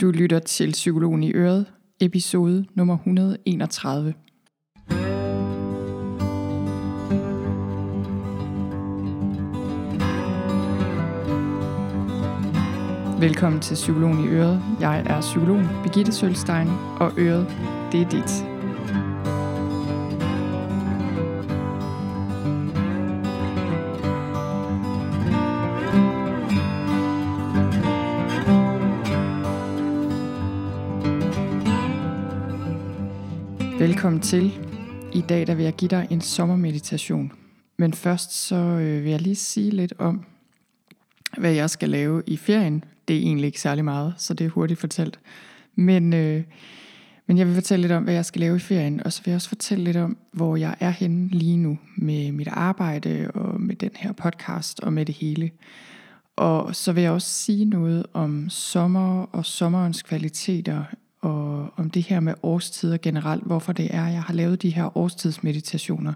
Du lytter til Psykologen i Øret, episode nummer 131. Velkommen til Psykologen i Øret. Jeg er psykologen Birgitte Sølstein, og Øret, det er dit. Velkommen til. I dag der vil jeg give dig en sommermeditation. Men først så øh, vil jeg lige sige lidt om, hvad jeg skal lave i ferien. Det er egentlig ikke særlig meget, så det er hurtigt fortalt. Men, øh, men jeg vil fortælle lidt om, hvad jeg skal lave i ferien, og så vil jeg også fortælle lidt om, hvor jeg er henne lige nu med mit arbejde og med den her podcast og med det hele. Og så vil jeg også sige noget om sommer og sommerens kvaliteter og om det her med årstider generelt, hvorfor det er, jeg har lavet de her årstidsmeditationer.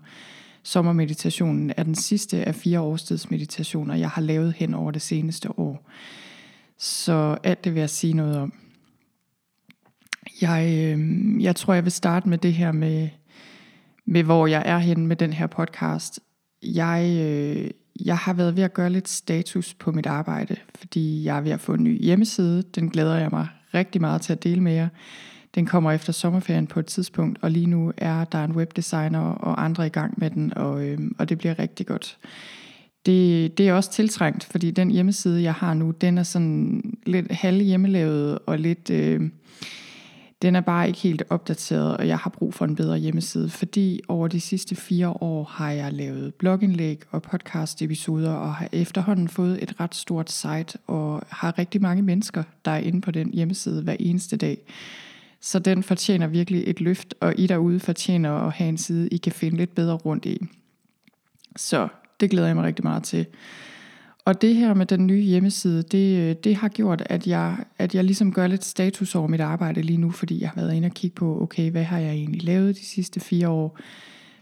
Sommermeditationen er den sidste af fire årstidsmeditationer, jeg har lavet hen over det seneste år. Så alt det vil jeg sige noget om. Jeg, øh, jeg tror, jeg vil starte med det her med, med hvor jeg er henne med den her podcast. Jeg, øh, jeg har været ved at gøre lidt status på mit arbejde, fordi jeg er ved at få en ny hjemmeside. Den glæder jeg mig rigtig meget til at dele med jer. Den kommer efter sommerferien på et tidspunkt, og lige nu er der en webdesigner og andre i gang med den, og, øh, og det bliver rigtig godt. Det, det er også tiltrængt, fordi den hjemmeside, jeg har nu, den er sådan lidt halv hjemmelavet og lidt... Øh, den er bare ikke helt opdateret, og jeg har brug for en bedre hjemmeside, fordi over de sidste fire år har jeg lavet blogindlæg og podcast-episoder, og har efterhånden fået et ret stort site, og har rigtig mange mennesker, der er inde på den hjemmeside hver eneste dag. Så den fortjener virkelig et løft, og I derude fortjener at have en side, I kan finde lidt bedre rundt i. Så det glæder jeg mig rigtig meget til. Og det her med den nye hjemmeside, det, det har gjort, at jeg, at jeg ligesom gør lidt status over mit arbejde lige nu, fordi jeg har været inde og kigge på, okay, hvad har jeg egentlig lavet de sidste fire år?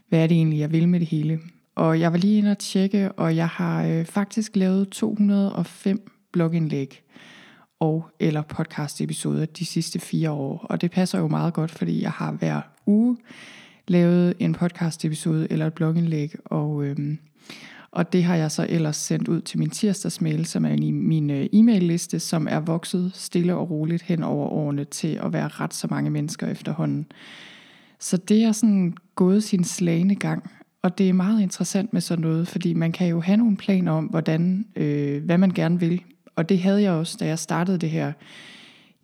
Hvad er det egentlig, jeg vil med det hele? Og jeg var lige inde og tjekke, og jeg har øh, faktisk lavet 205 blogindlæg og eller podcast episoder de sidste fire år. Og det passer jo meget godt, fordi jeg har hver uge lavet en podcast episode eller et blogindlæg, og, Øh, og det har jeg så ellers sendt ud til min tirsdagsmail, som er i min øh, e-mail-liste, som er vokset stille og roligt hen over årene til at være ret så mange mennesker efterhånden. Så det er sådan gået sin slagende gang, og det er meget interessant med sådan noget, fordi man kan jo have nogle planer om, hvordan, øh, hvad man gerne vil. Og det havde jeg også, da jeg startede det her.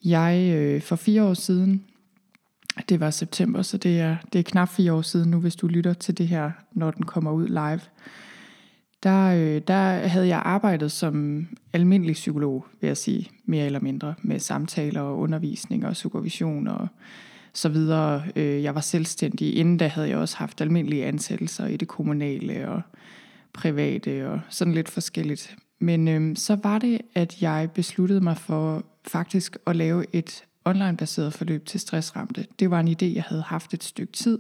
Jeg øh, for fire år siden, det var september, så det er, det er knap fire år siden nu, hvis du lytter til det her, når den kommer ud live der, øh, der havde jeg arbejdet som almindelig psykolog, vil jeg sige, mere eller mindre, med samtaler og undervisning og supervision og så videre. Øh, jeg var selvstændig. Inden da havde jeg også haft almindelige ansættelser i det kommunale og private og sådan lidt forskelligt. Men øh, så var det, at jeg besluttede mig for faktisk at lave et online-baseret forløb til stressramte. Det var en idé, jeg havde haft et stykke tid,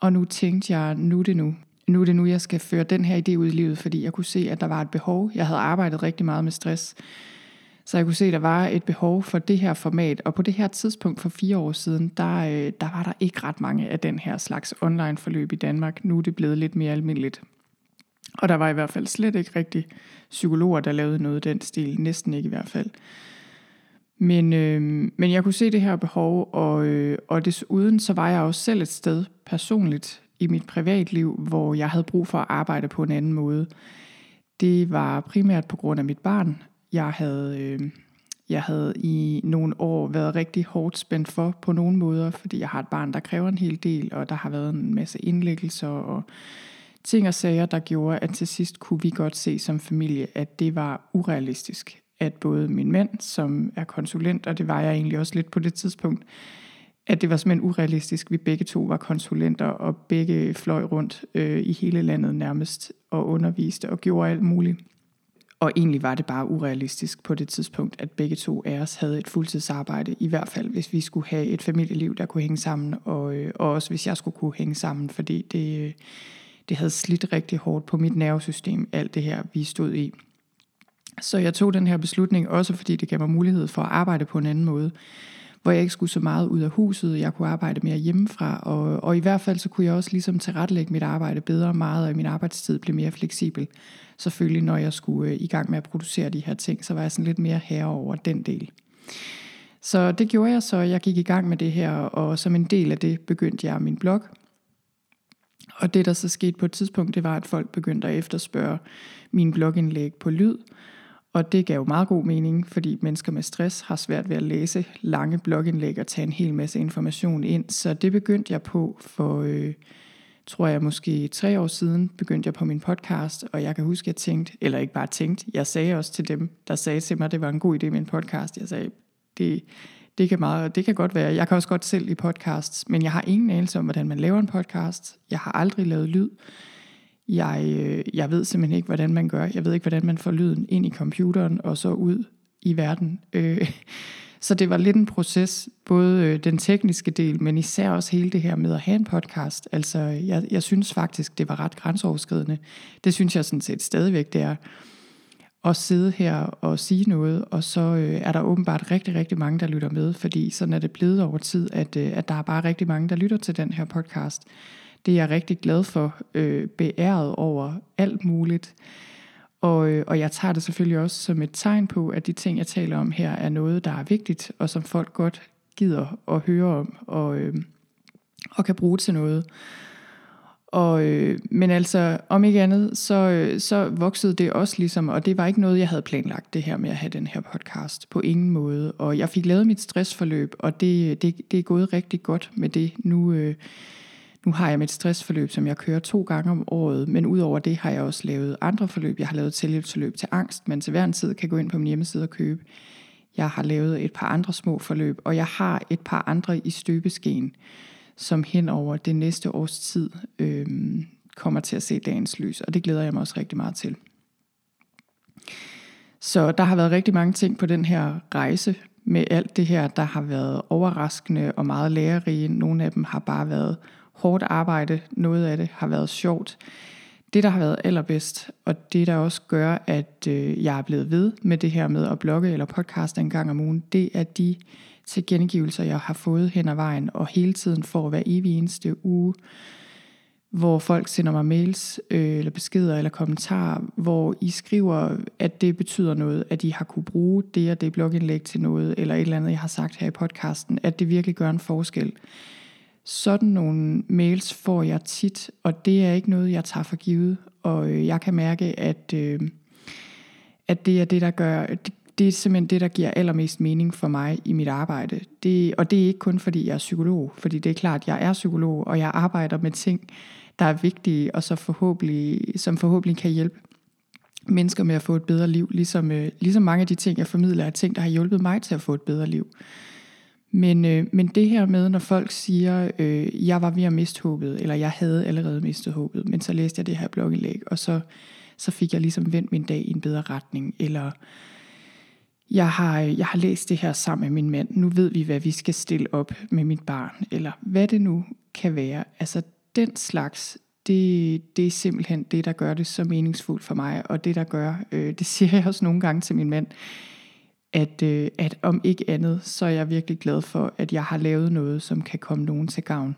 og nu tænkte jeg, nu er det nu nu er det nu, jeg skal føre den her idé ud i livet, fordi jeg kunne se, at der var et behov. Jeg havde arbejdet rigtig meget med stress, så jeg kunne se, at der var et behov for det her format. Og på det her tidspunkt for fire år siden, der, øh, der var der ikke ret mange af den her slags online forløb i Danmark. Nu er det blevet lidt mere almindeligt. Og der var i hvert fald slet ikke rigtig psykologer, der lavede noget i den stil. Næsten ikke i hvert fald. Men, øh, men jeg kunne se det her behov, og, øh, og desuden så var jeg også selv et sted personligt, i mit privatliv, hvor jeg havde brug for at arbejde på en anden måde. Det var primært på grund af mit barn. Jeg havde, øh, jeg havde i nogle år været rigtig hårdt spændt for på nogle måder, fordi jeg har et barn, der kræver en hel del, og der har været en masse indlæggelser og ting og sager, der gjorde, at til sidst kunne vi godt se som familie, at det var urealistisk. At både min mand, som er konsulent, og det var jeg egentlig også lidt på det tidspunkt, at det var simpelthen urealistisk. Vi begge to var konsulenter, og begge fløj rundt øh, i hele landet nærmest, og underviste og gjorde alt muligt. Og egentlig var det bare urealistisk på det tidspunkt, at begge to af os havde et fuldtidsarbejde, i hvert fald hvis vi skulle have et familieliv, der kunne hænge sammen, og, øh, og også hvis jeg skulle kunne hænge sammen, fordi det, øh, det havde slidt rigtig hårdt på mit nervesystem, alt det her, vi stod i. Så jeg tog den her beslutning også, fordi det gav mig mulighed for at arbejde på en anden måde hvor jeg ikke skulle så meget ud af huset, jeg kunne arbejde mere hjemmefra, og, og i hvert fald så kunne jeg også ligesom tilrettelægge mit arbejde bedre meget, og min arbejdstid blev mere fleksibel. Selvfølgelig, når jeg skulle øh, i gang med at producere de her ting, så var jeg sådan lidt mere herre over den del. Så det gjorde jeg så, jeg gik i gang med det her, og som en del af det begyndte jeg min blog. Og det, der så skete på et tidspunkt, det var, at folk begyndte at efterspørge min blogindlæg på lyd, og det gav jo meget god mening, fordi mennesker med stress har svært ved at læse lange blogindlæg og tage en hel masse information ind. Så det begyndte jeg på for, øh, tror jeg måske tre år siden, begyndte jeg på min podcast, og jeg kan huske, at jeg tænkte, eller ikke bare tænkte, jeg sagde også til dem, der sagde til mig, at det var en god idé med en podcast. Jeg sagde, det, det kan, meget, det kan godt være, jeg kan også godt selv i podcasts, men jeg har ingen anelse om, hvordan man laver en podcast. Jeg har aldrig lavet lyd. Jeg, øh, jeg ved simpelthen ikke, hvordan man gør. Jeg ved ikke, hvordan man får lyden ind i computeren og så ud i verden. Øh, så det var lidt en proces, både øh, den tekniske del, men især også hele det her med at have en podcast. Altså, jeg, jeg synes faktisk, det var ret grænseoverskridende. Det synes jeg sådan set stadigvæk, det er at sidde her og sige noget, og så øh, er der åbenbart rigtig, rigtig mange, der lytter med, fordi sådan er det blevet over tid, at, øh, at der er bare rigtig mange, der lytter til den her podcast. Det er jeg rigtig glad for, øh, beæret over alt muligt. Og, øh, og jeg tager det selvfølgelig også som et tegn på, at de ting, jeg taler om her, er noget, der er vigtigt, og som folk godt gider at høre om, og, øh, og kan bruge til noget. Og, øh, men altså, om ikke andet, så, øh, så voksede det også ligesom, og det var ikke noget, jeg havde planlagt, det her med at have den her podcast, på ingen måde. Og jeg fik lavet mit stressforløb, og det, det, det er gået rigtig godt med det. Nu, øh, nu har jeg mit stressforløb, som jeg kører to gange om året, men udover det har jeg også lavet andre forløb. Jeg har lavet selvhjælpsforløb til angst, men til hver en tid kan gå ind på min hjemmeside og købe. Jeg har lavet et par andre små forløb, og jeg har et par andre i støbeskeen, som hen over det næste års tid øh, kommer til at se dagens lys, og det glæder jeg mig også rigtig meget til. Så der har været rigtig mange ting på den her rejse med alt det her, der har været overraskende og meget lærerige. Nogle af dem har bare været hårdt arbejde, noget af det har været sjovt. Det, der har været allerbedst, og det, der også gør, at øh, jeg er blevet ved med det her med at blogge eller podcaste en gang om ugen, det er de tilkendegivelser, jeg har fået hen ad vejen, og hele tiden får hver evig eneste uge, hvor folk sender mig mails, øh, eller beskeder, eller kommentarer, hvor I skriver, at det betyder noget, at I har kunne bruge det og det blogindlæg til noget, eller et eller andet, jeg har sagt her i podcasten, at det virkelig gør en forskel. Sådan nogle mails får jeg tit, og det er ikke noget, jeg tager for givet. Og øh, jeg kan mærke, at, øh, at det er det, der gør... Det, det er simpelthen det, der giver allermest mening for mig i mit arbejde. Det, og det er ikke kun, fordi jeg er psykolog, fordi det er klart, jeg er psykolog, og jeg arbejder med ting, der er vigtige, og så forhåbentlig, som forhåbentlig kan hjælpe mennesker med at få et bedre liv, ligesom, øh, ligesom mange af de ting, jeg formidler, er ting, der har hjulpet mig til at få et bedre liv. Men, øh, men det her med, når folk siger, øh, jeg var ved at miste håbet, eller jeg havde allerede mistet håbet, men så læste jeg det her blogindlæg, og så, så fik jeg ligesom vendt min dag i en bedre retning, eller jeg har, øh, jeg har læst det her sammen med min mand, nu ved vi, hvad vi skal stille op med mit barn, eller hvad det nu kan være. Altså den slags, det, det er simpelthen det, der gør det så meningsfuldt for mig, og det der gør, øh, det siger jeg også nogle gange til min mand, at, øh, at om ikke andet, så er jeg virkelig glad for, at jeg har lavet noget, som kan komme nogen til gavn.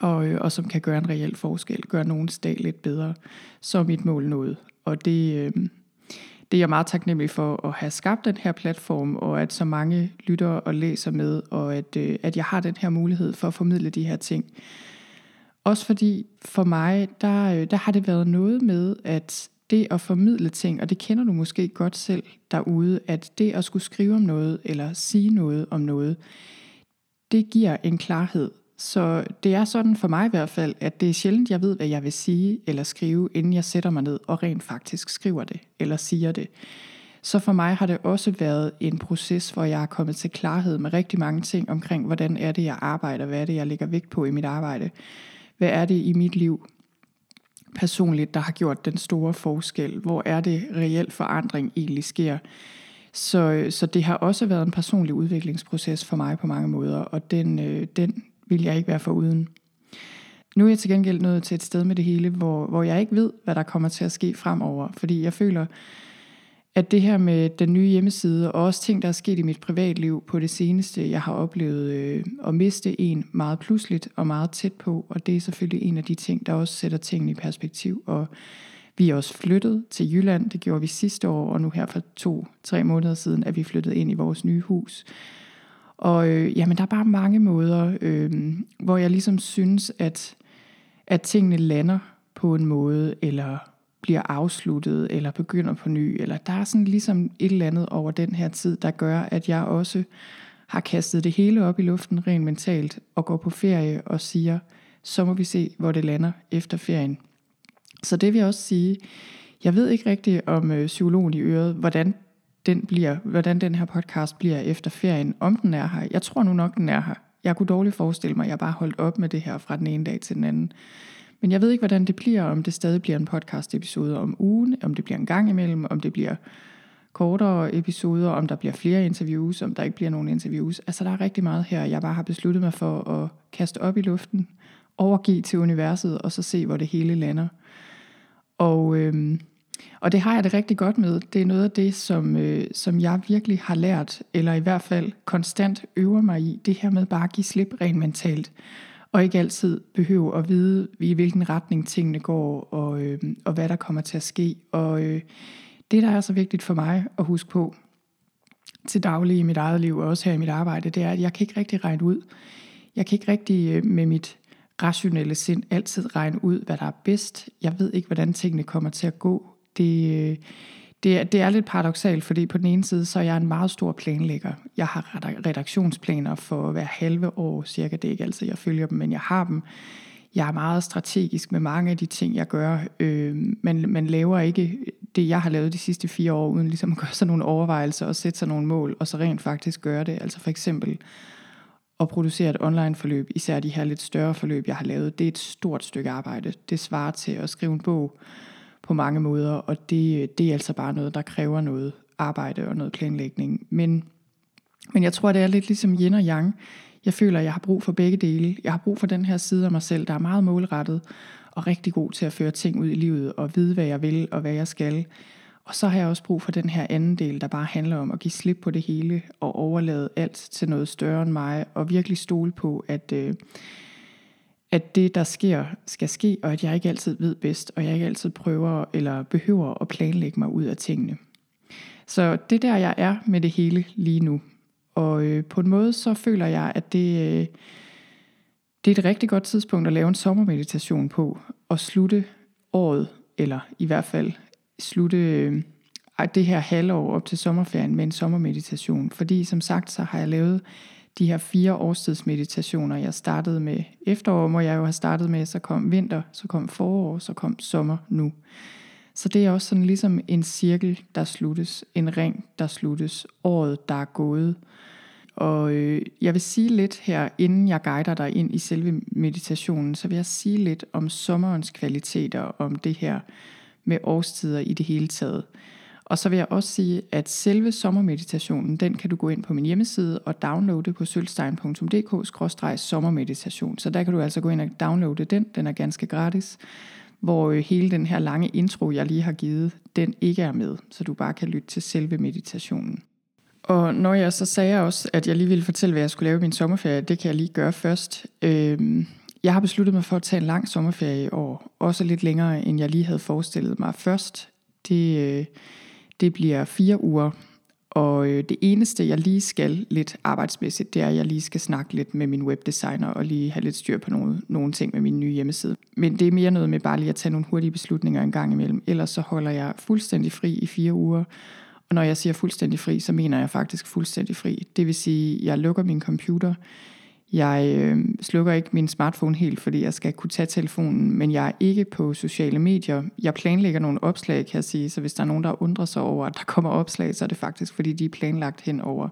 Og, øh, og som kan gøre en reel forskel, gøre nogens dag lidt bedre, så er mit mål nået. Og det, øh, det er jeg meget taknemmelig for at have skabt den her platform, og at så mange lytter og læser med, og at, øh, at jeg har den her mulighed for at formidle de her ting. Også fordi for mig, der, øh, der har det været noget med, at det at formidle ting, og det kender du måske godt selv derude, at det at skulle skrive om noget, eller sige noget om noget, det giver en klarhed. Så det er sådan for mig i hvert fald, at det er sjældent, jeg ved, hvad jeg vil sige eller skrive, inden jeg sætter mig ned og rent faktisk skriver det eller siger det. Så for mig har det også været en proces, hvor jeg er kommet til klarhed med rigtig mange ting omkring, hvordan er det, jeg arbejder, hvad er det, jeg lægger vægt på i mit arbejde, hvad er det i mit liv, personligt, der har gjort den store forskel? Hvor er det reelt forandring egentlig sker? Så, så det har også været en personlig udviklingsproces for mig på mange måder, og den, øh, den vil jeg ikke være for uden. Nu er jeg til gengæld nået til et sted med det hele, hvor, hvor jeg ikke ved, hvad der kommer til at ske fremover, fordi jeg føler, at det her med den nye hjemmeside, og også ting, der er sket i mit privatliv på det seneste, jeg har oplevet øh, at miste en meget pludseligt og meget tæt på, og det er selvfølgelig en af de ting, der også sætter tingene i perspektiv, og vi er også flyttet til Jylland, det gjorde vi sidste år, og nu her for to-tre måneder siden, at vi flyttede ind i vores nye hus. Og øh, jamen, der er bare mange måder, øh, hvor jeg ligesom synes, at, at tingene lander på en måde, eller bliver afsluttet, eller begynder på ny, eller der er sådan ligesom et eller andet over den her tid, der gør, at jeg også har kastet det hele op i luften rent mentalt, og går på ferie og siger, så må vi se, hvor det lander efter ferien. Så det vil også sige, jeg ved ikke rigtigt om øh, psykologen i øret, hvordan den, bliver, hvordan den her podcast bliver efter ferien, om den er her. Jeg tror nu nok, den er her. Jeg kunne dårligt forestille mig, at jeg bare holdt op med det her fra den ene dag til den anden. Men jeg ved ikke, hvordan det bliver, om det stadig bliver en podcast episode om ugen, om det bliver en gang imellem, om det bliver kortere episoder, om der bliver flere interviews, om der ikke bliver nogen interviews. Altså der er rigtig meget her, jeg bare har besluttet mig for at kaste op i luften, overgive til universet, og så se, hvor det hele lander. Og, øhm, og det har jeg det rigtig godt med. Det er noget af det, som, øh, som jeg virkelig har lært, eller i hvert fald konstant øver mig i, det her med bare at give slip rent mentalt og ikke altid behøve at vide, i hvilken retning tingene går, og, øh, og hvad der kommer til at ske. Og øh, det, der er så vigtigt for mig at huske på til daglig i mit eget liv, og også her i mit arbejde, det er, at jeg kan ikke rigtig regne ud. Jeg kan ikke rigtig øh, med mit rationelle sind altid regne ud, hvad der er bedst. Jeg ved ikke, hvordan tingene kommer til at gå. Det, øh, det, er, det er lidt paradoxalt, fordi på den ene side, så er jeg en meget stor planlægger. Jeg har redaktionsplaner for hver halve år cirka. Det er ikke altid, jeg følger dem, men jeg har dem. Jeg er meget strategisk med mange af de ting, jeg gør. Øh, men man laver ikke det, jeg har lavet de sidste fire år, uden ligesom at gøre sig nogle overvejelser og sætte sig nogle mål, og så rent faktisk gøre det. Altså for eksempel at producere et online forløb, især de her lidt større forløb, jeg har lavet, det er et stort stykke arbejde. Det svarer til at skrive en bog, på mange måder, og det, det er altså bare noget, der kræver noget arbejde og noget planlægning. Men, men jeg tror, det er lidt ligesom yin og yang. Jeg føler, at jeg har brug for begge dele. Jeg har brug for den her side af mig selv, der er meget målrettet og rigtig god til at føre ting ud i livet og vide, hvad jeg vil og hvad jeg skal. Og så har jeg også brug for den her anden del, der bare handler om at give slip på det hele og overlade alt til noget større end mig og virkelig stole på, at, øh, at det, der sker, skal ske, og at jeg ikke altid ved bedst, og jeg ikke altid prøver eller behøver at planlægge mig ud af tingene. Så det er der, jeg er med det hele lige nu. Og øh, på en måde, så føler jeg, at det, øh, det er et rigtig godt tidspunkt at lave en sommermeditation på, og slutte året, eller i hvert fald slutte øh, det her halvår op til sommerferien med en sommermeditation. Fordi som sagt, så har jeg lavet de her fire årstidsmeditationer, jeg startede med efterår, må jeg jo have startet med, så kom vinter, så kom forår, så kom sommer nu. Så det er også sådan ligesom en cirkel, der sluttes, en ring, der sluttes, året, der er gået. Og øh, jeg vil sige lidt her, inden jeg guider dig ind i selve meditationen, så vil jeg sige lidt om sommerens kvaliteter, om det her med årstider i det hele taget. Og så vil jeg også sige, at selve sommermeditationen, den kan du gå ind på min hjemmeside og downloade på sølvstein.dk-sommermeditation. Så der kan du altså gå ind og downloade den, den er ganske gratis. Hvor øh, hele den her lange intro, jeg lige har givet, den ikke er med, så du bare kan lytte til selve meditationen. Og når jeg så sagde også, at jeg lige ville fortælle, hvad jeg skulle lave i min sommerferie, det kan jeg lige gøre først. Øhm, jeg har besluttet mig for at tage en lang sommerferie i år, også lidt længere, end jeg lige havde forestillet mig først. Det, øh, det bliver fire uger, og øh, det eneste, jeg lige skal lidt arbejdsmæssigt, det er, at jeg lige skal snakke lidt med min webdesigner og lige have lidt styr på nogle, nogle ting med min nye hjemmeside. Men det er mere noget med bare lige at tage nogle hurtige beslutninger en gang imellem. Ellers så holder jeg fuldstændig fri i fire uger. Og når jeg siger fuldstændig fri, så mener jeg faktisk fuldstændig fri. Det vil sige, at jeg lukker min computer, jeg øh, slukker ikke min smartphone helt, fordi jeg skal kunne tage telefonen, men jeg er ikke på sociale medier. Jeg planlægger nogle opslag, kan jeg sige, så hvis der er nogen, der undrer sig over, at der kommer opslag, så er det faktisk, fordi de er planlagt hen over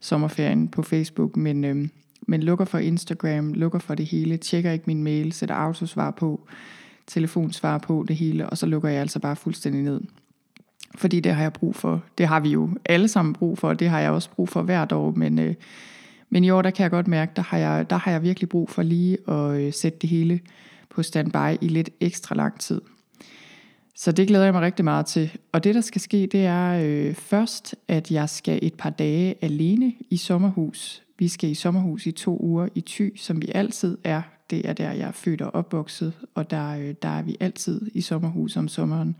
sommerferien på Facebook, men, øh, men lukker for Instagram, lukker for det hele, tjekker ikke min mail, sætter autosvar på, telefonsvar på det hele, og så lukker jeg altså bare fuldstændig ned. Fordi det har jeg brug for. Det har vi jo alle sammen brug for, og det har jeg også brug for hvert år, men... Øh, men i år, der kan jeg godt mærke, der har jeg, der har jeg virkelig brug for lige at øh, sætte det hele på standby i lidt ekstra lang tid. Så det glæder jeg mig rigtig meget til. Og det, der skal ske, det er øh, først, at jeg skal et par dage alene i sommerhus. Vi skal i sommerhus i to uger i Thy, som vi altid er. Det er der, jeg er født og opvokset, og der, øh, der er vi altid i sommerhus om sommeren.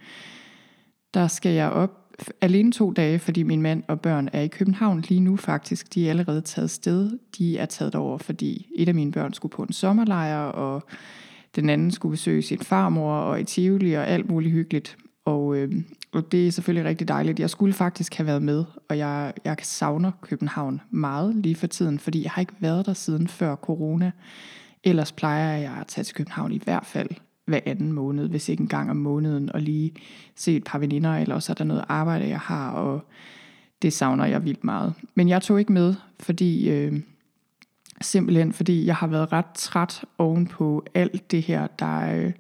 Der skal jeg op alene to dage, fordi min mand og børn er i København lige nu faktisk. De er allerede taget sted. De er taget over, fordi et af mine børn skulle på en sommerlejr, og den anden skulle besøge sin farmor og i Tivoli og alt muligt hyggeligt. Og, øh, og det er selvfølgelig rigtig dejligt. Jeg skulle faktisk have været med, og jeg, jeg savner København meget lige for tiden, fordi jeg har ikke været der siden før corona. Ellers plejer jeg at tage til København i hvert fald hver anden måned, hvis ikke en gang om måneden, og lige se et par veninder, eller så er der noget arbejde, jeg har, og det savner jeg vildt meget. Men jeg tog ikke med, fordi øh, simpelthen fordi jeg har været ret træt ovenpå alt det her, der, øh,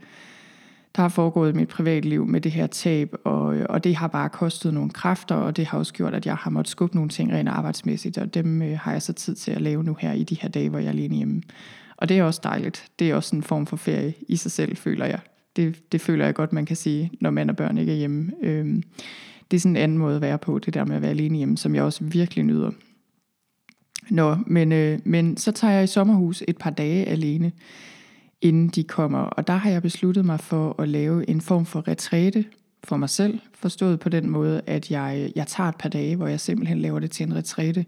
der har foregået i mit privatliv med det her tab, og, øh, og det har bare kostet nogle kræfter, og det har også gjort, at jeg har måttet skubbe nogle ting rent arbejdsmæssigt, og dem øh, har jeg så tid til at lave nu her i de her dage, hvor jeg er alene hjemme. Og det er også dejligt. Det er også en form for ferie i sig selv, føler jeg. Det, det føler jeg godt, man kan sige, når mand og børn ikke er hjemme. Øhm, det er sådan en anden måde at være på, det der med at være alene hjemme, som jeg også virkelig nyder. Nå, men, øh, men så tager jeg i sommerhus et par dage alene, inden de kommer. Og der har jeg besluttet mig for at lave en form for retræte for mig selv, forstået på den måde, at jeg, jeg tager et par dage, hvor jeg simpelthen laver det til en retræte,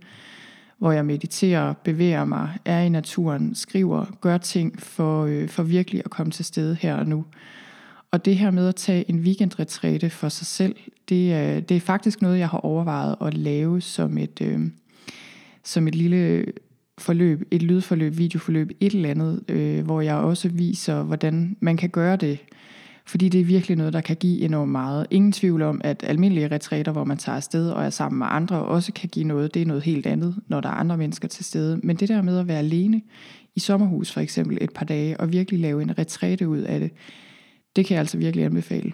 hvor jeg mediterer, bevæger mig, er i naturen, skriver, gør ting for, øh, for virkelig at komme til stede her og nu. Og det her med at tage en weekendretræte for sig selv, det, øh, det er faktisk noget, jeg har overvejet at lave som et, øh, som et lille forløb, et lydforløb, videoforløb, et eller andet, øh, hvor jeg også viser, hvordan man kan gøre det fordi det er virkelig noget, der kan give enormt meget. Ingen tvivl om, at almindelige retræter, hvor man tager afsted og er sammen med andre, også kan give noget. Det er noget helt andet, når der er andre mennesker til stede. Men det der med at være alene i sommerhus for eksempel et par dage, og virkelig lave en retræte ud af det, det kan jeg altså virkelig anbefale.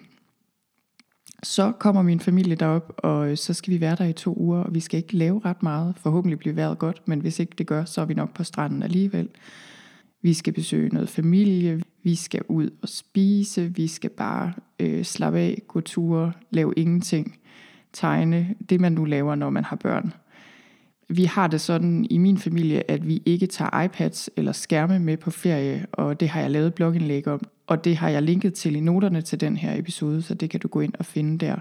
Så kommer min familie derop, og så skal vi være der i to uger, og vi skal ikke lave ret meget. Forhåbentlig bliver vejret godt, men hvis ikke det gør, så er vi nok på stranden alligevel. Vi skal besøge noget familie, vi skal ud og spise, vi skal bare øh, slappe af, gå ture, lave ingenting, tegne, det man nu laver, når man har børn. Vi har det sådan i min familie, at vi ikke tager iPads eller skærme med på ferie, og det har jeg lavet blogindlæg om, og det har jeg linket til i noterne til den her episode, så det kan du gå ind og finde der.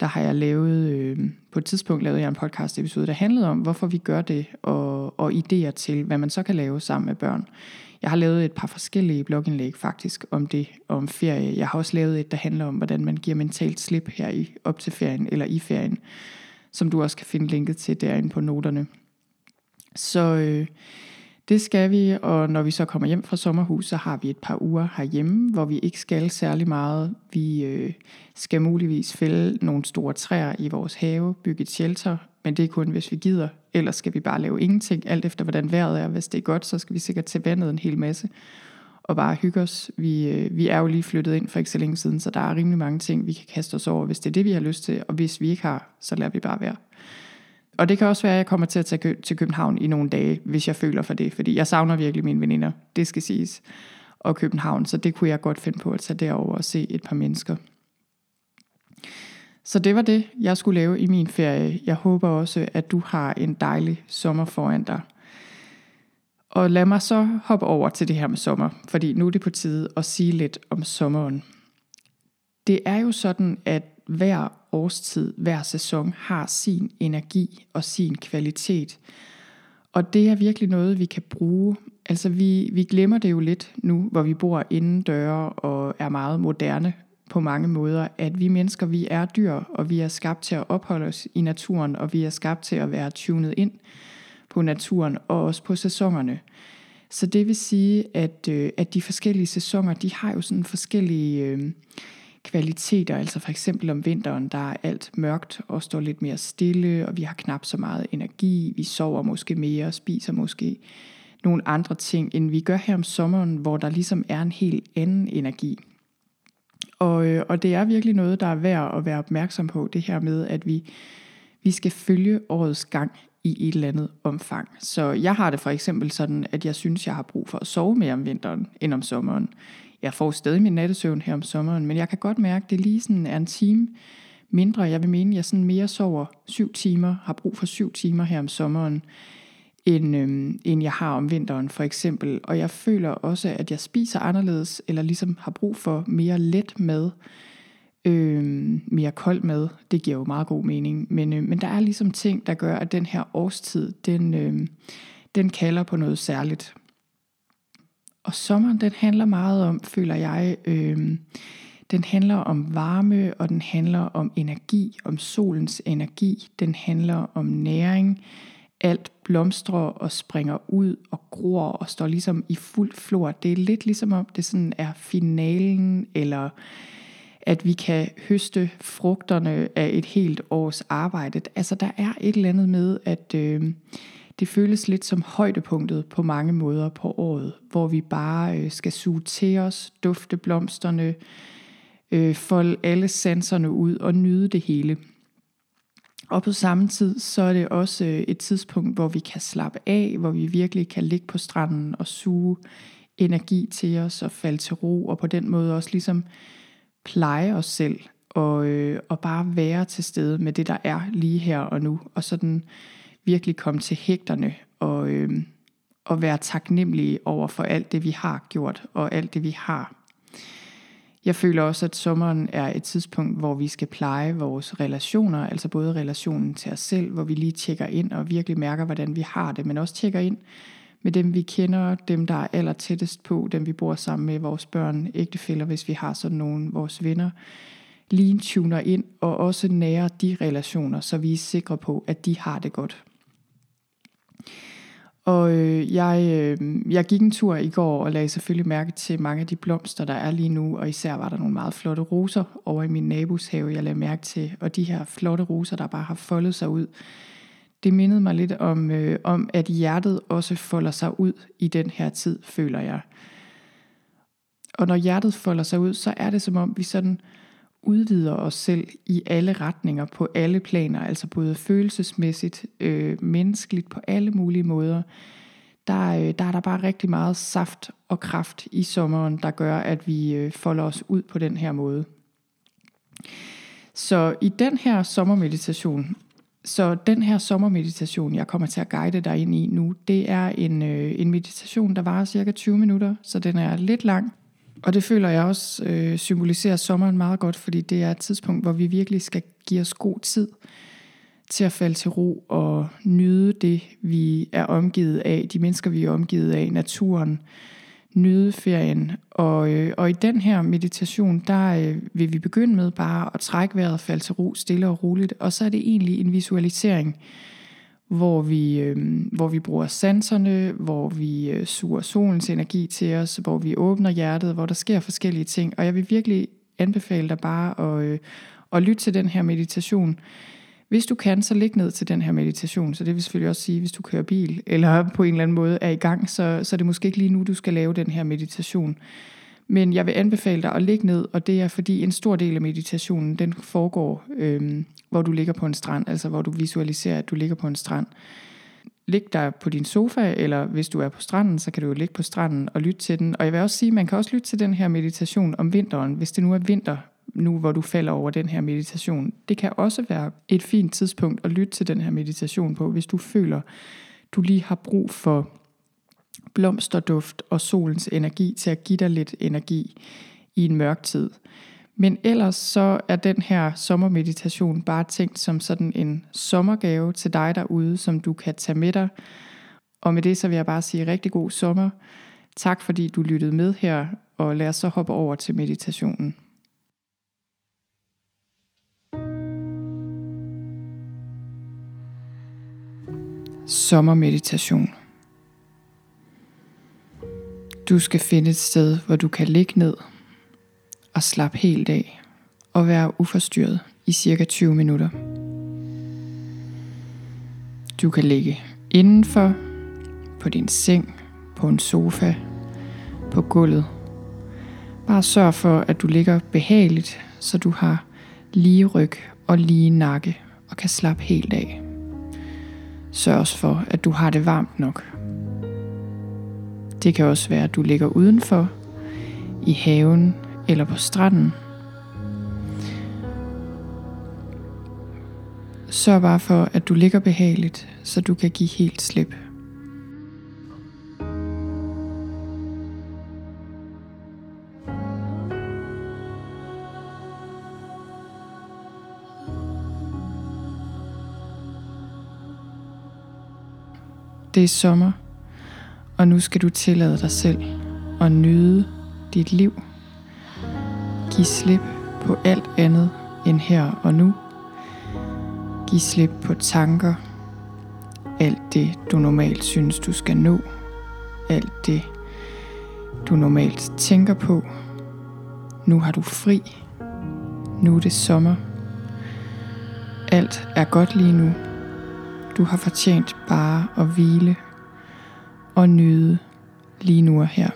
Der har jeg lavet, øh, på et tidspunkt lavede jeg en podcast episode, der handlede om, hvorfor vi gør det, og, og idéer til, hvad man så kan lave sammen med børn. Jeg har lavet et par forskellige blogindlæg faktisk om det, om ferie. Jeg har også lavet et, der handler om, hvordan man giver mentalt slip her i, op til ferien, eller i ferien, som du også kan finde linket til derinde på noterne. Så øh, det skal vi, og når vi så kommer hjem fra sommerhus, så har vi et par uger herhjemme, hvor vi ikke skal særlig meget. Vi øh, skal muligvis fælde nogle store træer i vores have, bygge et shelter, men det er kun, hvis vi gider. Ellers skal vi bare lave ingenting, alt efter hvordan vejret er. Hvis det er godt, så skal vi sikkert til vandet en hel masse og bare hygge os. Vi, øh, vi er jo lige flyttet ind for ikke så længe siden, så der er rimelig mange ting, vi kan kaste os over, hvis det er det, vi har lyst til. Og hvis vi ikke har, så lader vi bare være. Og det kan også være, at jeg kommer til at tage til København i nogle dage, hvis jeg føler for det. Fordi jeg savner virkelig mine veninder, det skal siges. Og København, så det kunne jeg godt finde på at tage derover og se et par mennesker. Så det var det, jeg skulle lave i min ferie. Jeg håber også, at du har en dejlig sommer foran dig. Og lad mig så hoppe over til det her med sommer, fordi nu er det på tide at sige lidt om sommeren. Det er jo sådan, at hver årstid, hver sæson har sin energi og sin kvalitet. Og det er virkelig noget, vi kan bruge. Altså vi, vi glemmer det jo lidt nu, hvor vi bor inden døre og er meget moderne på mange måder, at vi mennesker, vi er dyr, og vi er skabt til at opholde os i naturen, og vi er skabt til at være tunet ind på naturen og også på sæsonerne. Så det vil sige, at, øh, at de forskellige sæsoner, de har jo sådan forskellige øh, kvaliteter. Altså for eksempel om vinteren, der er alt mørkt og står lidt mere stille, og vi har knap så meget energi. Vi sover måske mere og spiser måske nogle andre ting, end vi gør her om sommeren, hvor der ligesom er en helt anden energi. Og, øh, og det er virkelig noget, der er værd at være opmærksom på, det her med, at vi, vi skal følge årets gang i et eller andet omfang. Så jeg har det for eksempel sådan, at jeg synes, jeg har brug for at sove mere om vinteren end om sommeren jeg får stadig min nattesøvn her om sommeren, men jeg kan godt mærke, at det lige sådan er en time mindre. Jeg vil mene, at jeg sådan mere sover syv timer, har brug for syv timer her om sommeren, end, øhm, end jeg har om vinteren for eksempel. Og jeg føler også, at jeg spiser anderledes, eller ligesom har brug for mere let mad, øhm, mere kold mad. Det giver jo meget god mening. Men, øh, men der er ligesom ting, der gør, at den her årstid, den, øh, den kalder på noget særligt. Og sommeren, den handler meget om, føler jeg, øh, den handler om varme, og den handler om energi, om solens energi. Den handler om næring. Alt blomstrer og springer ud og gror og står ligesom i fuld flor. Det er lidt ligesom om det sådan er finalen, eller at vi kan høste frugterne af et helt års arbejde. Altså der er et eller andet med, at øh, det føles lidt som højdepunktet på mange måder på året, hvor vi bare øh, skal suge til os, dufte blomsterne, øh, folde alle sanserne ud og nyde det hele. Og på samme tid, så er det også øh, et tidspunkt, hvor vi kan slappe af, hvor vi virkelig kan ligge på stranden og suge energi til os og falde til ro, og på den måde også ligesom pleje os selv og, øh, og bare være til stede med det, der er lige her og nu, og sådan virkelig komme til hægterne og, øh, og være taknemmelige over for alt det, vi har gjort og alt det, vi har. Jeg føler også, at sommeren er et tidspunkt, hvor vi skal pleje vores relationer, altså både relationen til os selv, hvor vi lige tjekker ind og virkelig mærker, hvordan vi har det, men også tjekker ind med dem, vi kender, dem, der er aller tættest på, dem, vi bor sammen med, vores børn, ægtefæller, hvis vi har sådan nogen, vores venner. Lige tuner ind og også nærer de relationer, så vi er sikre på, at de har det godt. Og øh, jeg, øh, jeg gik en tur i går og lagde selvfølgelig mærke til mange af de blomster, der er lige nu, og især var der nogle meget flotte roser over i min nabos have, jeg lagde mærke til, og de her flotte roser, der bare har foldet sig ud. Det mindede mig lidt om, øh, om, at hjertet også folder sig ud i den her tid, føler jeg. Og når hjertet folder sig ud, så er det som om, vi sådan udvider os selv i alle retninger, på alle planer, altså både følelsesmæssigt, øh, menneskeligt, på alle mulige måder. Der, øh, der er der bare rigtig meget saft og kraft i sommeren, der gør, at vi øh, folder os ud på den her måde. Så i den her sommermeditation, så den her sommermeditation, jeg kommer til at guide dig ind i nu, det er en, øh, en meditation, der varer cirka 20 minutter, så den er lidt lang. Og det føler jeg også øh, symboliserer sommeren meget godt, fordi det er et tidspunkt, hvor vi virkelig skal give os god tid til at falde til ro og nyde det, vi er omgivet af, de mennesker, vi er omgivet af, naturen, nyde ferien. Og, øh, og i den her meditation, der øh, vil vi begynde med bare at trække vejret falde til ro stille og roligt, og så er det egentlig en visualisering, hvor vi, øh, hvor vi bruger sanserne, hvor vi øh, suger solens energi til os, hvor vi åbner hjertet, hvor der sker forskellige ting. Og jeg vil virkelig anbefale dig bare at, øh, at lytte til den her meditation. Hvis du kan, så læg ned til den her meditation. Så det vil selvfølgelig også sige, hvis du kører bil, eller på en eller anden måde er i gang, så, så er det måske ikke lige nu, du skal lave den her meditation. Men jeg vil anbefale dig at ligge ned, og det er fordi en stor del af meditationen, den foregår, øhm, hvor du ligger på en strand, altså hvor du visualiserer, at du ligger på en strand. Lig dig på din sofa, eller hvis du er på stranden, så kan du jo ligge på stranden og lytte til den. Og jeg vil også sige, man kan også lytte til den her meditation om vinteren, hvis det nu er vinter, nu hvor du falder over den her meditation. Det kan også være et fint tidspunkt at lytte til den her meditation på, hvis du føler, du lige har brug for blomsterduft og solens energi til at give dig lidt energi i en mørk tid. Men ellers så er den her sommermeditation bare tænkt som sådan en sommergave til dig derude, som du kan tage med dig. Og med det så vil jeg bare sige rigtig god sommer. Tak fordi du lyttede med her, og lad os så hoppe over til meditationen. Sommermeditation. Du skal finde et sted, hvor du kan ligge ned og slappe helt af og være uforstyrret i cirka 20 minutter. Du kan ligge indenfor, på din seng, på en sofa, på gulvet. Bare sørg for, at du ligger behageligt, så du har lige ryg og lige nakke og kan slappe helt af. Sørg også for, at du har det varmt nok. Det kan også være, at du ligger udenfor i haven eller på stranden. Sørg bare for, at du ligger behageligt, så du kan give helt slip. Det er sommer, og nu skal du tillade dig selv at nyde dit liv. Giv slip på alt andet end her og nu. Giv slip på tanker, alt det du normalt synes du skal nå, alt det du normalt tænker på. Nu har du fri. Nu er det sommer. Alt er godt lige nu. Du har fortjent bare at hvile og nyde lige nu og her.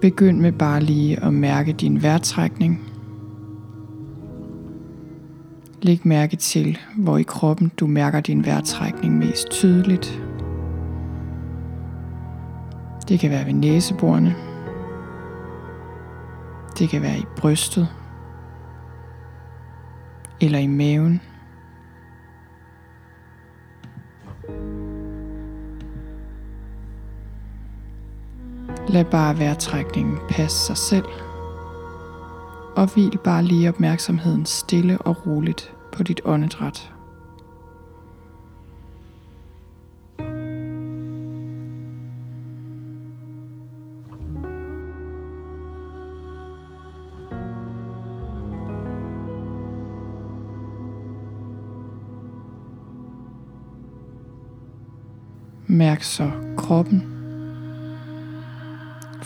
Begynd med bare lige at mærke din vejrtrækning. Læg mærke til, hvor i kroppen du mærker din vejrtrækning mest tydeligt. Det kan være ved næseborene. Det kan være i brystet eller i maven. Lad bare vejrtrækningen passe sig selv. Og hvil bare lige opmærksomheden stille og roligt på dit åndedræt. Mærk så kroppen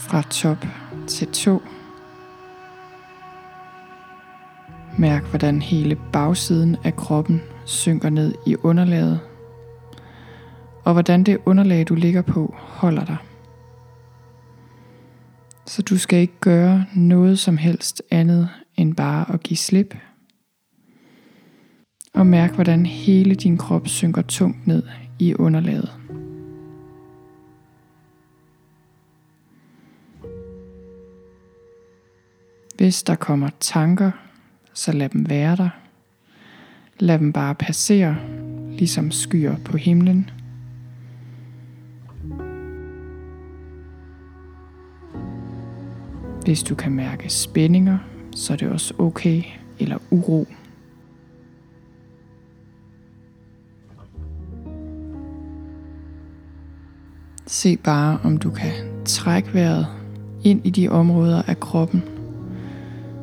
fra top til to. Mærk, hvordan hele bagsiden af kroppen synker ned i underlaget, og hvordan det underlag, du ligger på, holder dig. Så du skal ikke gøre noget som helst andet end bare at give slip. Og mærk, hvordan hele din krop synker tungt ned i underlaget. Hvis der kommer tanker, så lad dem være der. Lad dem bare passere, ligesom skyer på himlen. Hvis du kan mærke spændinger, så er det også okay, eller uro. Se bare, om du kan trække vejret ind i de områder af kroppen,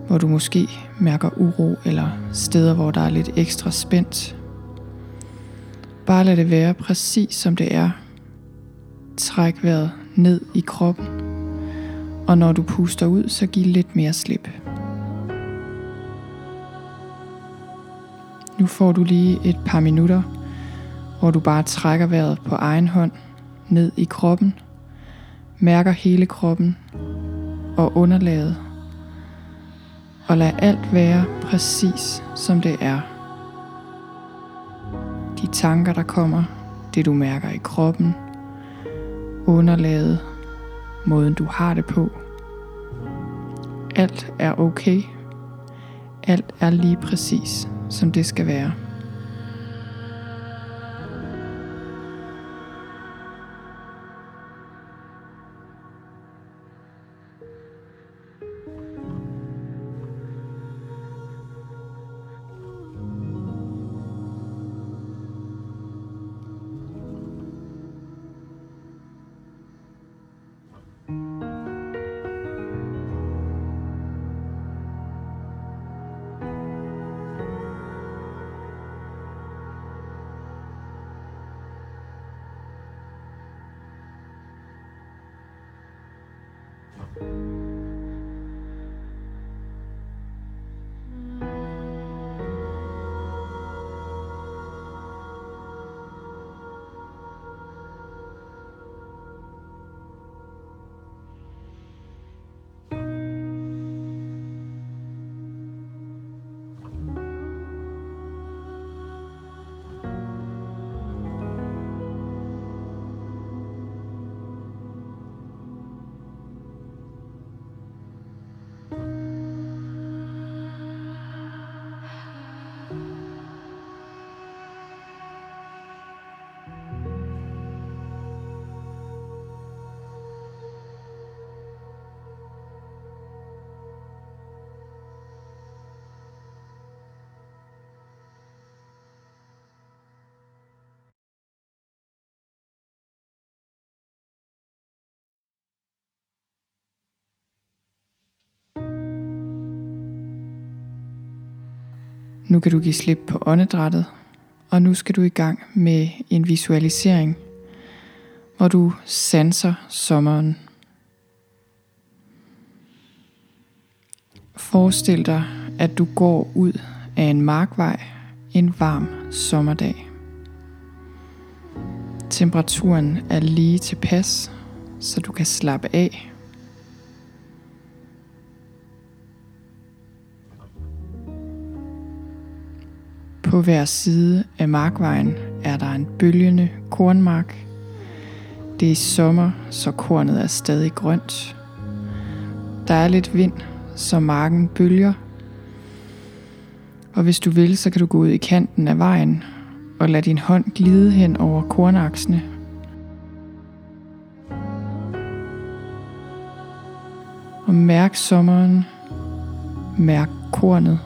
hvor du måske mærker uro eller steder, hvor der er lidt ekstra spændt. Bare lad det være præcis som det er. Træk vejret ned i kroppen, og når du puster ud, så giv lidt mere slip. Nu får du lige et par minutter, hvor du bare trækker vejret på egen hånd ned i kroppen, mærker hele kroppen og underlaget og lad alt være præcis som det er. De tanker, der kommer, det du mærker i kroppen, underlaget, måden du har det på. Alt er okay. Alt er lige præcis, som det skal være. Nu kan du give slip på åndedrættet, og nu skal du i gang med en visualisering, hvor du sanser sommeren. Forestil dig, at du går ud af en markvej en varm sommerdag. Temperaturen er lige tilpas, så du kan slappe af. På hver side af markvejen er der en bølgende kornmark. Det er sommer, så kornet er stadig grønt. Der er lidt vind, så marken bølger. Og hvis du vil, så kan du gå ud i kanten af vejen og lade din hånd glide hen over kornaksene. Og mærk sommeren. Mærk kornet.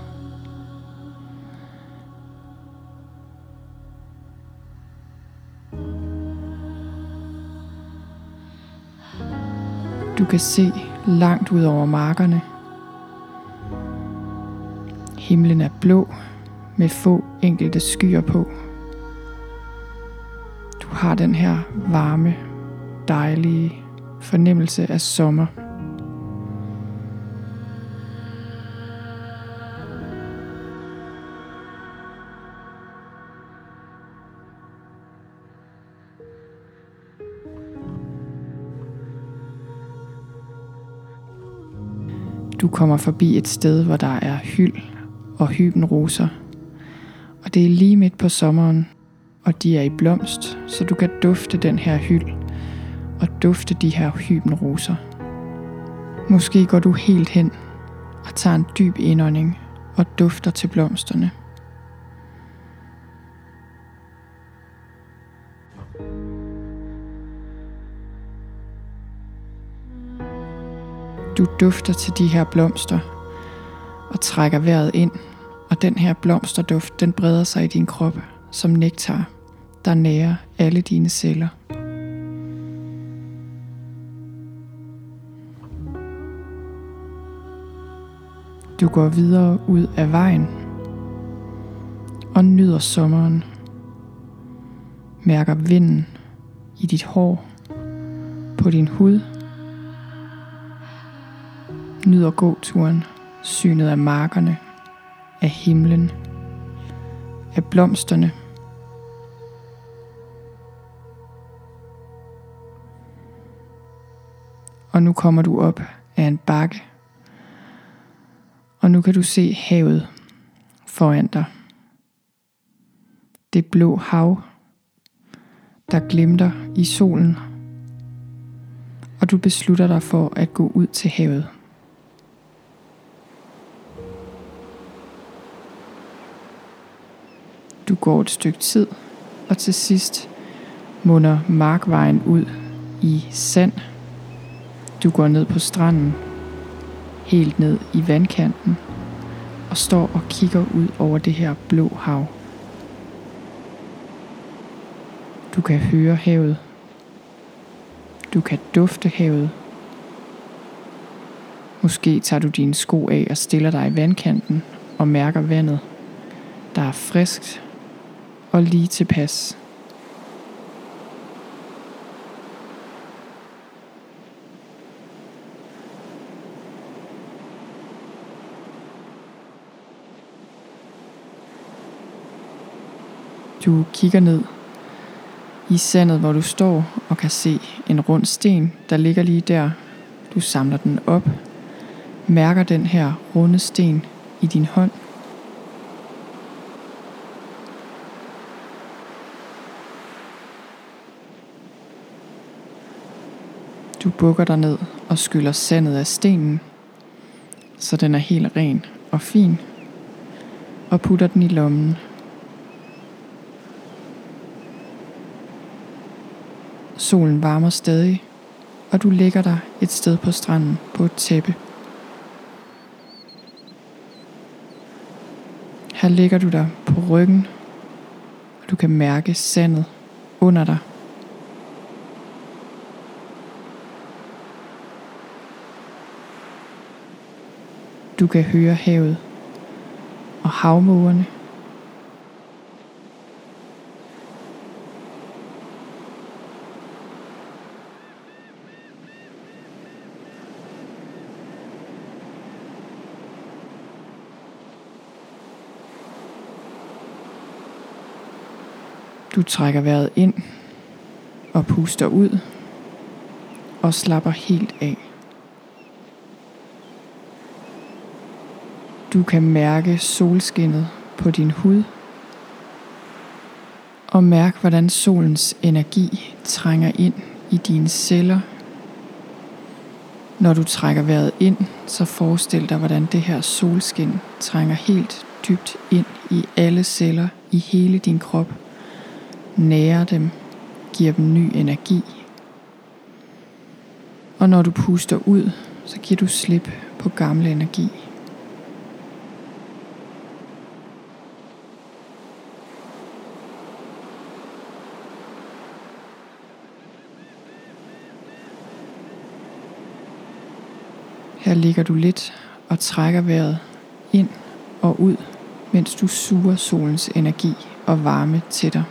Kan se langt ud over markerne. Himlen er blå med få enkelte skyer på. Du har den her varme, dejlige fornemmelse af sommer. Kommer forbi et sted, hvor der er hyld og hybenroser. Og det er lige midt på sommeren, og de er i blomst, så du kan dufte den her hyld og dufte de her hybenroser. Måske går du helt hen og tager en dyb indånding og dufter til blomsterne. Du dufter til de her blomster og trækker vejret ind, og den her blomsterduft, den breder sig i din krop som nektar, der nærer alle dine celler. Du går videre ud af vejen og nyder sommeren. Mærker vinden i dit hår, på din hud nyder gåturen, synet af markerne, af himlen, af blomsterne. Og nu kommer du op af en bakke, og nu kan du se havet foran dig. Det blå hav, der glimter i solen, og du beslutter dig for at gå ud til havet. Du går et stykke tid, og til sidst munder markvejen ud i sand. Du går ned på stranden, helt ned i vandkanten, og står og kigger ud over det her blå hav. Du kan høre havet. Du kan dufte havet. Måske tager du dine sko af og stiller dig i vandkanten og mærker vandet, der er friskt og lige tilpas. Du kigger ned i sandet, hvor du står og kan se en rund sten, der ligger lige der. Du samler den op, mærker den her runde sten i din hånd – Du bukker dig ned og skyller sandet af stenen, så den er helt ren og fin, og putter den i lommen. Solen varmer stadig, og du ligger der et sted på stranden på et tæppe. Her ligger du der på ryggen, og du kan mærke sandet under dig. Du kan høre havet og havmågerne. Du trækker vejret ind og puster ud og slapper helt af. Du kan mærke solskinnet på din hud og mærk hvordan solens energi trænger ind i dine celler. Når du trækker vejret ind, så forestil dig, hvordan det her solskin trænger helt dybt ind i alle celler i hele din krop. Nærer dem, giver dem ny energi. Og når du puster ud, så giver du slip på gammel energi. Her ligger du lidt og trækker vejret ind og ud, mens du suger solens energi og varme til dig.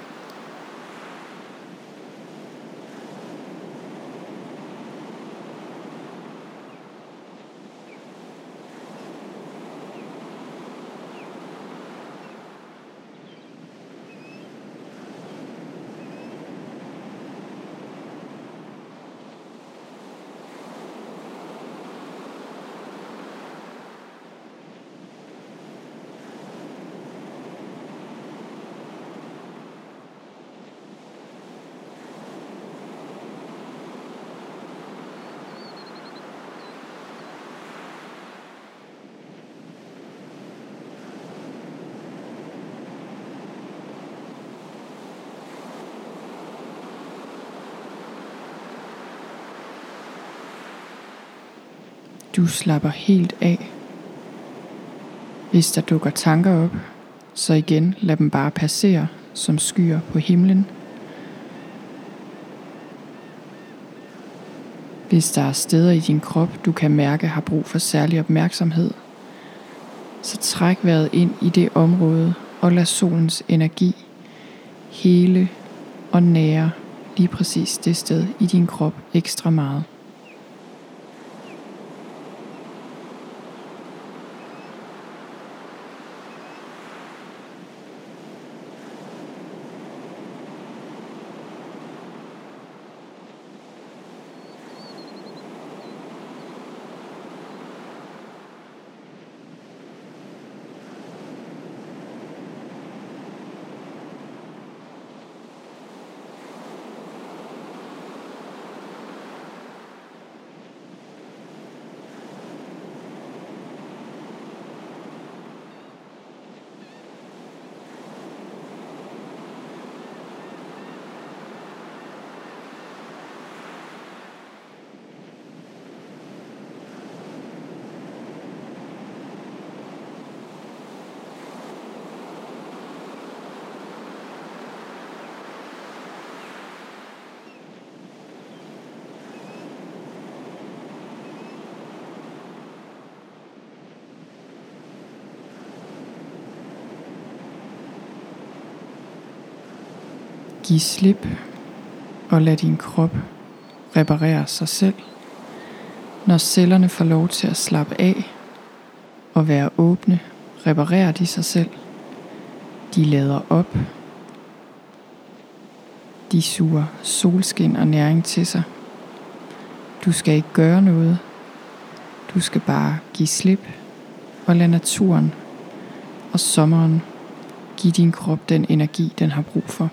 Du slapper helt af. Hvis der dukker tanker op, så igen lad dem bare passere som skyer på himlen. Hvis der er steder i din krop, du kan mærke har brug for særlig opmærksomhed, så træk vejret ind i det område og lad solens energi hele og nære lige præcis det sted i din krop ekstra meget. Giv slip og lad din krop reparere sig selv. Når cellerne får lov til at slappe af og være åbne, reparerer de sig selv. De lader op. De suger solskin og næring til sig. Du skal ikke gøre noget. Du skal bare give slip og lade naturen og sommeren give din krop den energi, den har brug for.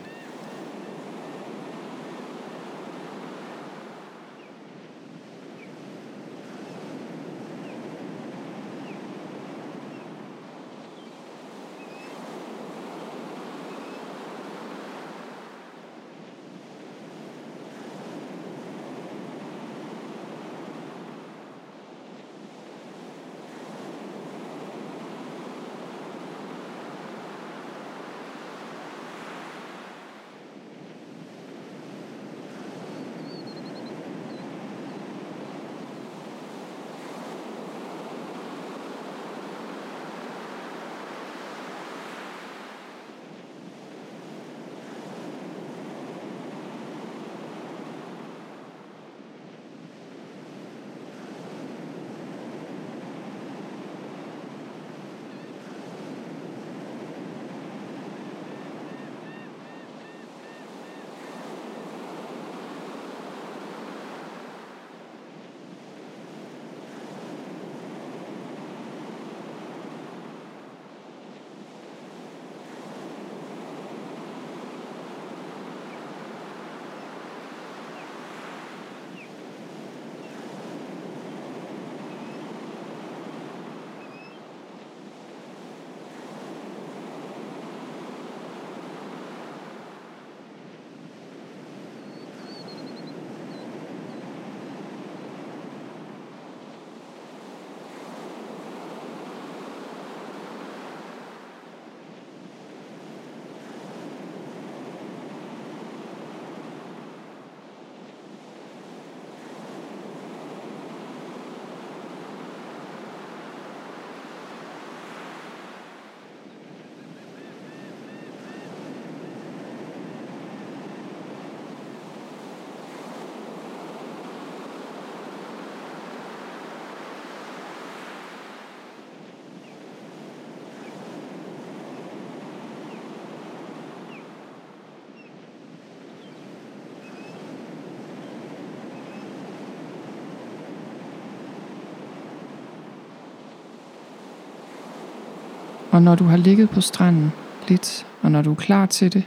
Og når du har ligget på stranden lidt, og når du er klar til det,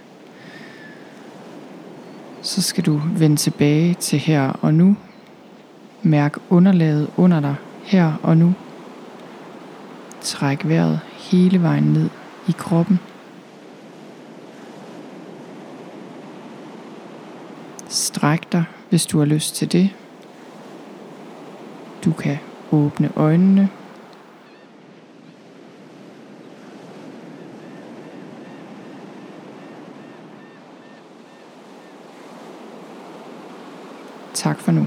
så skal du vende tilbage til her og nu. Mærk underlaget under dig her og nu. Træk vejret hele vejen ned i kroppen. Stræk dig, hvis du har lyst til det. Du kan åbne øjnene. Tak for nu.